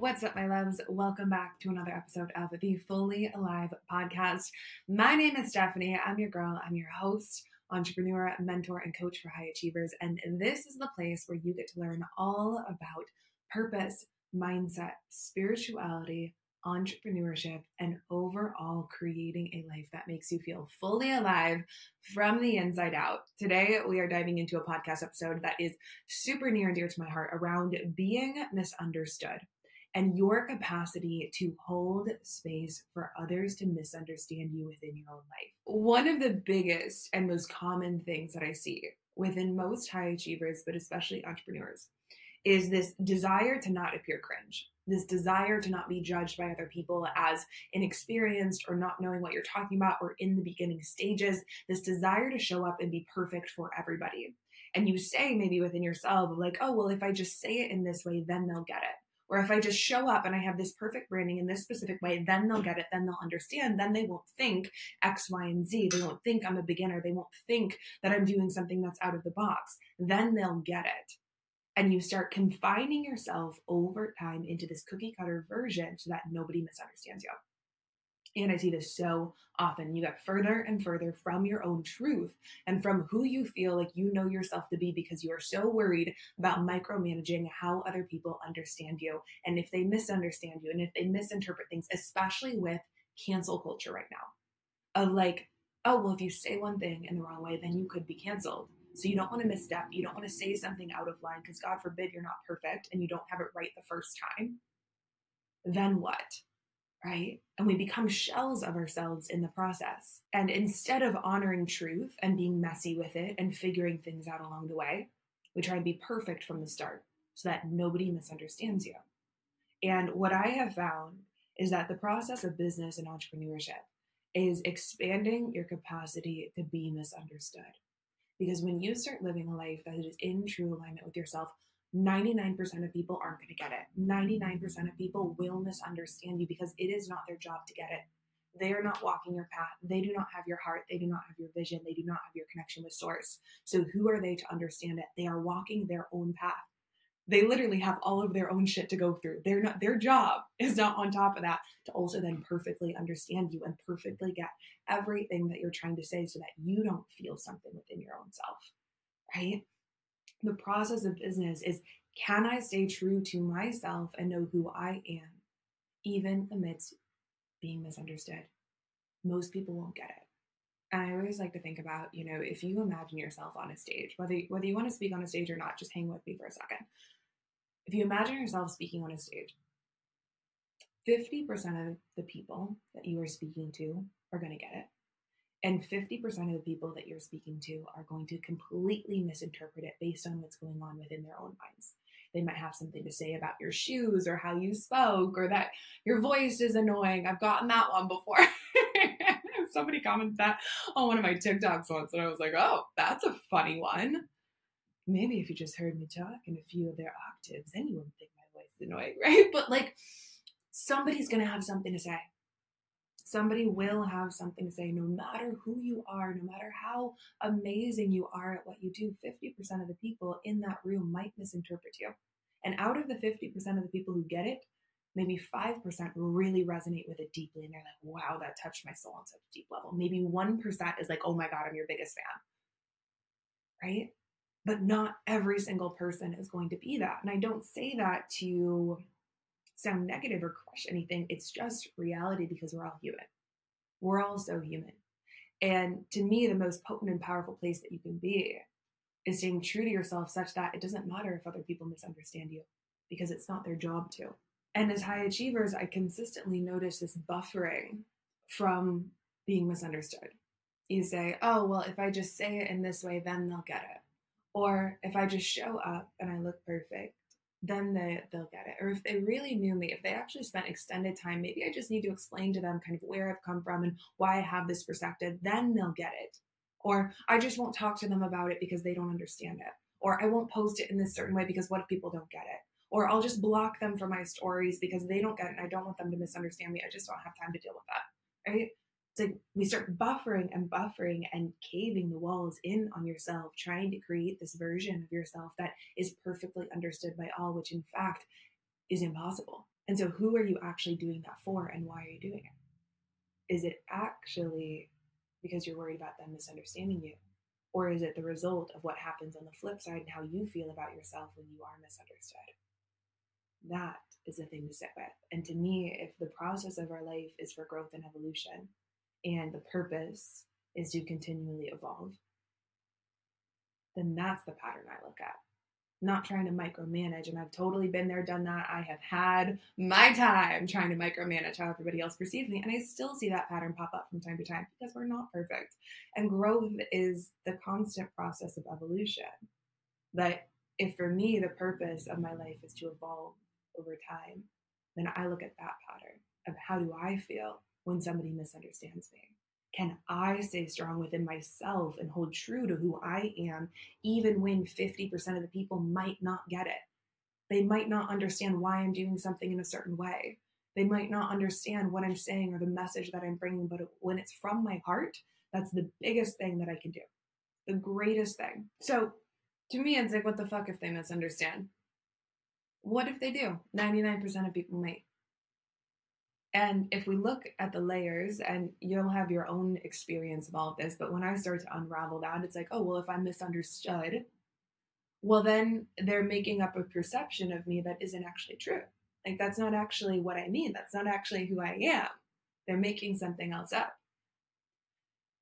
What's up, my loves? Welcome back to another episode of the Fully Alive podcast. My name is Stefanie. I'm your girl. I'm your host, entrepreneur, mentor, and coach for high achievers. And this is the place where you get to learn all about purpose, mindset, spirituality, entrepreneurship, and overall creating a life that makes you feel fully alive from the inside out. Today, we are diving into a podcast episode that is super near and dear to my heart around being misunderstood and your capacity to hold space for others to misunderstand you within your own life. One of the biggest and most common things that I see within most high achievers, but especially entrepreneurs, is this desire to not appear cringe, this desire to not be judged by other people as inexperienced or not knowing what you're talking about or in the beginning stages, this desire to show up and be perfect for everybody. And you say maybe within yourself, like, oh, well, if I just say it in this way, then they'll get it. Or if I just show up and I have this perfect branding in this specific way, then they'll get it, then they'll understand, then they won't think X, Y, and Z. They won't think I'm a beginner. They won't think that I'm doing something that's out of the box. Then they'll get it. And you start confining yourself over time into this cookie cutter version so that nobody misunderstands you. And I see this so often. You get further and further from your own truth and from who you feel like you know yourself to be because you are so worried about micromanaging how other people understand you and if they misunderstand you and if they misinterpret things, especially with cancel culture right now. Of like, oh, well, if you say one thing in the wrong way, then you could be canceled. So you don't want to misstep. You don't want to say something out of line because God forbid you're not perfect and you don't have it right the first time. Then what? Right? And we become shells of ourselves in the process. And instead of honoring truth and being messy with it and figuring things out along the way, we try and be perfect from the start so that nobody misunderstands you. And what I have found is that the process of business and entrepreneurship is expanding your capacity to be misunderstood. Because when you start living a life that is in true alignment with yourself, 99% of people aren't going to get it. 99% of people will misunderstand you because it is not their job to get it. They are not walking your path. They do not have your heart. They do not have your vision. They do not have your connection with source. So who are they to understand it? They are walking their own path. They literally have all of their own shit to go through. They're not their job is not on top of that to also then perfectly understand you and perfectly get everything that you're trying to say so that you don't feel something within your own self. Right? The process of business is can I stay true to myself and know who I am, even amidst being misunderstood? Most people won't get it. And I always like to think about, you know, if you imagine yourself on a stage, whether whether you want to speak on a stage or not, just hang with me for a second. If you imagine yourself speaking on a stage, 50% of the people that you are speaking to are going to get it. And 50% of the people that you're speaking to are going to completely misinterpret it based on what's going on within their own minds. They might have something to say about your shoes or how you spoke or that your voice is annoying. I've gotten that one before. Somebody commented that on one of my TikToks once, and I was like, oh, that's a funny one. Maybe if you just heard me talk in a few of their octaves, then you wouldn't think my voice is annoying, right? But like, somebody's going to have something to say somebody will have something to say no matter who you are no matter how amazing you are at what you do 50% of the people in that room might misinterpret you. And out of the 50% of the people who get it maybe 5% really resonate with it deeply and they're like wow that touched my soul on such a deep level. Maybe 1% is like oh my god i'm your biggest fan. Right? But not every single person is going to be that. And i don't say that to sound negative or crush anything. It's just reality because we're all human. We're all so human. And to me, the most potent and powerful place that you can be is staying true to yourself such that it doesn't matter if other people misunderstand you because it's not their job to. And as high achievers, I consistently notice this buffering from being misunderstood. You say, oh, well, if I just say it in this way, then they'll get it. Or if I just show up and I look perfect, then they, they'll get it. Or if they really knew me, if they actually spent extended time, maybe I just need to explain to them kind of where I've come from and why I have this perspective, then they'll get it. Or I just won't talk to them about it because they don't understand it. Or I won't post it in this certain way because what if people don't get it? Or I'll just block them from my stories because they don't get it and I don't want them to misunderstand me. I just don't have time to deal with that. Right? Like we start buffering and buffering and caving the walls in on yourself, trying to create this version of yourself that is perfectly understood by all, which in fact is impossible. And so, who are you actually doing that for and why are you doing it? Is it actually because you're worried about them misunderstanding you? Or is it the result of what happens on the flip side and how you feel about yourself when you are misunderstood? That is the thing to sit with. And to me, if the process of our life is for growth and evolution, and the purpose is to continually evolve, then that's the pattern I look at not trying to micromanage. And I've totally been there, done that. I have had my time trying to micromanage how everybody else perceives me. And I still see that pattern pop up from time to time because we're not perfect. And growth is the constant process of evolution. But if for me, the purpose of my life is to evolve over time, then I look at that pattern of how do I feel when somebody misunderstands me? can I stay strong within myself and hold true to who I am, even when 50% of the people might not get it? They might not understand why I'm doing something in a certain way. They might not understand what I'm saying or the message that I'm bringing, but when it's from my heart, that's the biggest thing that I can do. The greatest thing. So to me, it's like, what the fuck if they misunderstand? What if they do? 99% of people might. And if we look at the layers, and you'll have your own experience of all of this, but when I start to unravel that, it's like, oh, well, if I'm misunderstood, well, then they're making up a perception of me that isn't actually true. Like, that's not actually what I mean. That's not actually who I am. They're making something else up.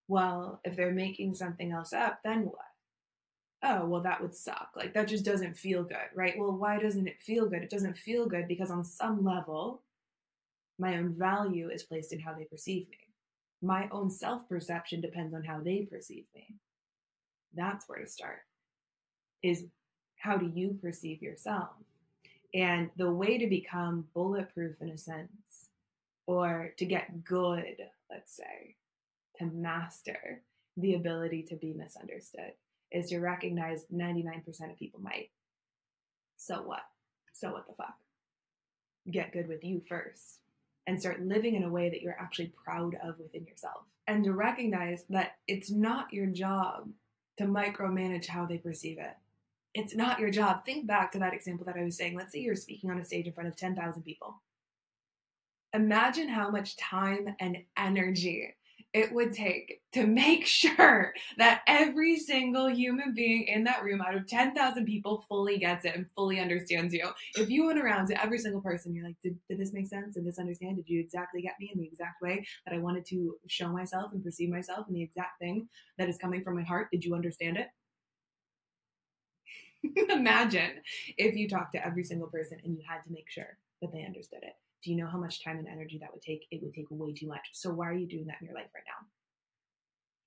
Well, if they're making something else up, then what? Oh, well, that would suck. Like, that just doesn't feel good, right? Well, why doesn't it feel good? It doesn't feel good because on some level, my own value is placed in how they perceive me. My own self perception depends on how they perceive me. That's where to start. Is how do you perceive yourself? And the way to become bulletproof in a sense, or to get good, let's say, to master the ability to be misunderstood, is to recognize 99% of people might. So what? So what the fuck? Get good with you first and start living in a way that you're actually proud of within yourself. And to recognize that it's not your job to micromanage how they perceive it. It's not your job. Think back to that example that I was saying. Let's say you're speaking on a stage in front of 10,000 people. Imagine how much time and energy it would take to make sure that every single human being in that room out of 10,000 people fully gets it and fully understands you. If you went around to every single person, you're like, did, did this make sense? Did this understand? Did you exactly get me in the exact way that I wanted to show myself and perceive myself and the exact thing that is coming from my heart? Did you understand it? Imagine if you talked to every single person and you had to make sure that they understood it. Do you know how much time and energy that would take? It would take way too much. So why are you doing that in your life right now?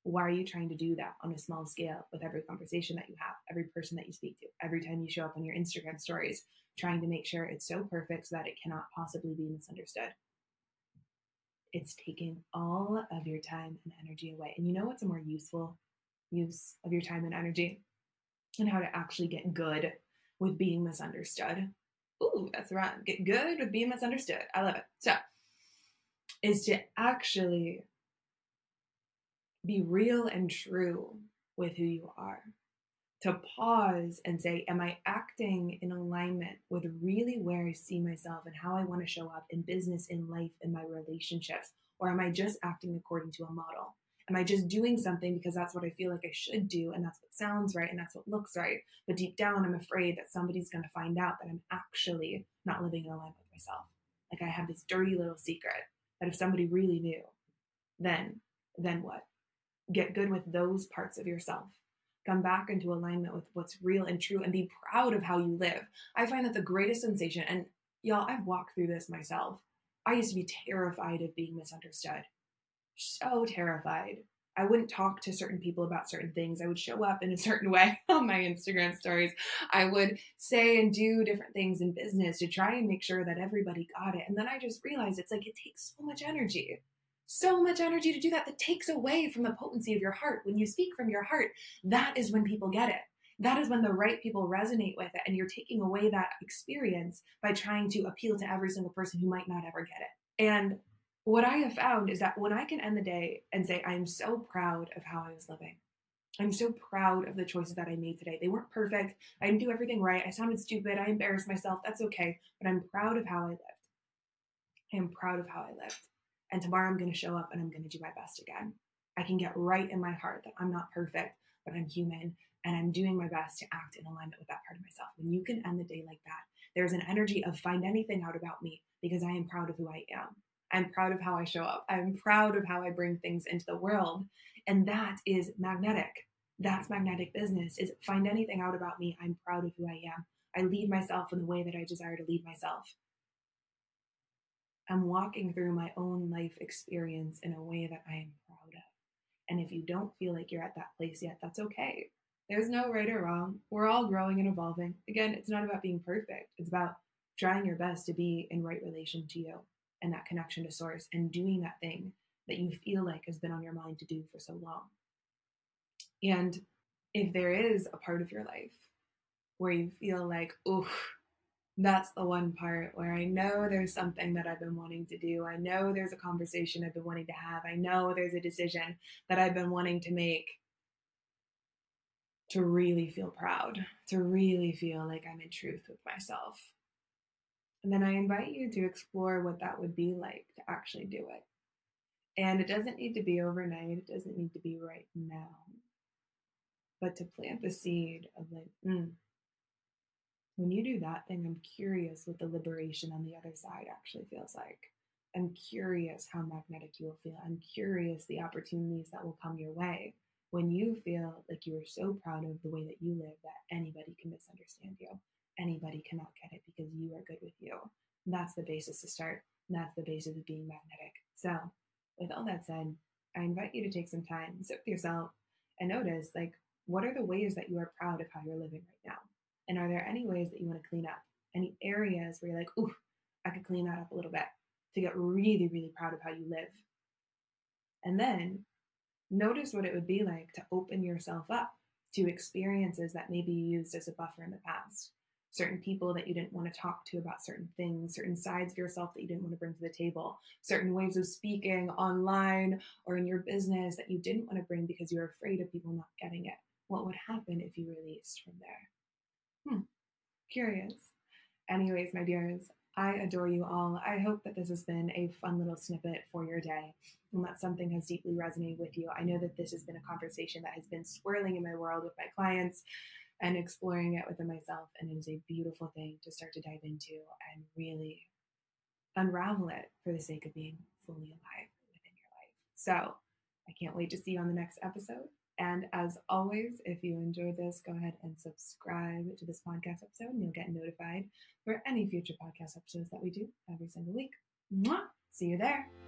Why are you trying to do that on a small scale with every conversation that you have, every person that you speak to, every time you show up on your Instagram stories, trying to make sure it's so perfect so that it cannot possibly be misunderstood? It's taking all of your time and energy away. And you know what's a more useful use of your time and energy? And how to actually get good with being misunderstood ooh, that's right. Get good with being misunderstood. I love it. So, is to actually be real and true with who you are. To pause and say, Am I acting in alignment with really where I see myself and how I want to show up in business, in life, in my relationships? Or am I just acting according to a model? Am I just doing something because that's what I feel like I should do and that's what sounds right and that's what looks right? But deep down, I'm afraid that somebody's going to find out that I'm actually not living in alignment with myself. Like I have this dirty little secret that if somebody really knew, then, then what? Get good with those parts of yourself. Come back into alignment with what's real and true and be proud of how you live. I find that the greatest sensation, and y'all, I've walked through this myself. I used to be terrified of being misunderstood so terrified. I wouldn't talk to certain people about certain things. I would show up in a certain way on my Instagram stories. I would say and do different things in business to try and make sure that everybody got it. And then I just realized it's like it takes so much energy. So much energy to do that that takes away from the potency of your heart. When you speak from your heart, that is when people get it. That is when the right people resonate with it. And you're taking away that experience by trying to appeal to every single person who might not ever get it. And what I have found is that when I can end the day and say, I'm so proud of how I was living, I'm so proud of the choices that I made today. They weren't perfect. I didn't do everything right. I sounded stupid. I embarrassed myself. That's okay. But I'm proud of how I lived. I am proud of how I lived. And tomorrow I'm going to show up and I'm going to do my best again. I can get right in my heart that I'm not perfect, but I'm human and I'm doing my best to act in alignment with that part of myself. When you can end the day like that, there's an energy of find anything out about me because I am proud of who I am. I'm proud of how I show up. I'm proud of how I bring things into the world. And that is magnetic. That's magnetic business is find anything out about me. I'm proud of who I am. I lead myself in the way that I desire to lead myself. I'm walking through my own life experience in a way that I am proud of. And if you don't feel like you're at that place yet, that's okay. There's no right or wrong. We're all growing and evolving. Again, it's not about being perfect, it's about trying your best to be in right relation to you and that connection to source and doing that thing that you feel like has been on your mind to do for so long. And if there is a part of your life where you feel like, oh, that's the one part where I know there's something that I've been wanting to do. I know there's a conversation I've been wanting to have. I know there's a decision that I've been wanting to make to really feel proud, to really feel like I'm in truth with myself. And then I invite you to explore what that would be like to actually do it. And it doesn't need to be overnight, it doesn't need to be right now. But to plant the seed of like, mm, when you do that thing, I'm curious what the liberation on the other side actually feels like. I'm curious how magnetic you will feel. I'm curious the opportunities that will come your way when you feel like you are so proud of the way that you live that anybody can misunderstand you anybody cannot get it because you are good with you. And that's the basis to start. And that's the basis of being magnetic. So, with all that said, I invite you to take some time, sit with yourself, and notice like, what are the ways that you are proud of how you're living right now? And are there any ways that you want to clean up? Any areas where you're like, ooh, I could clean that up a little bit to get really, really proud of how you live? And then notice what it would be like to open yourself up to experiences that may be used as a buffer in the past certain people that you didn't want to talk to about certain things, certain sides of yourself that you didn't want to bring to the table, certain ways of speaking online or in your business that you didn't want to bring because you're afraid of people not getting it. What would happen if you released from there? Hmm, curious. Anyways, my dears, I adore you all. I hope that this has been a fun little snippet for your day and that something has deeply resonated with you. I know that this has been a conversation that has been swirling in my world with my clients and exploring it within myself. And it is a beautiful thing to start to dive into and really unravel it for the sake of being fully alive within your life. So I can't wait to see you on the next episode. And as always, if you enjoyed this, go ahead and subscribe to this podcast episode and you'll get notified for any future podcast episodes that we do every single week. Mwah! See you there.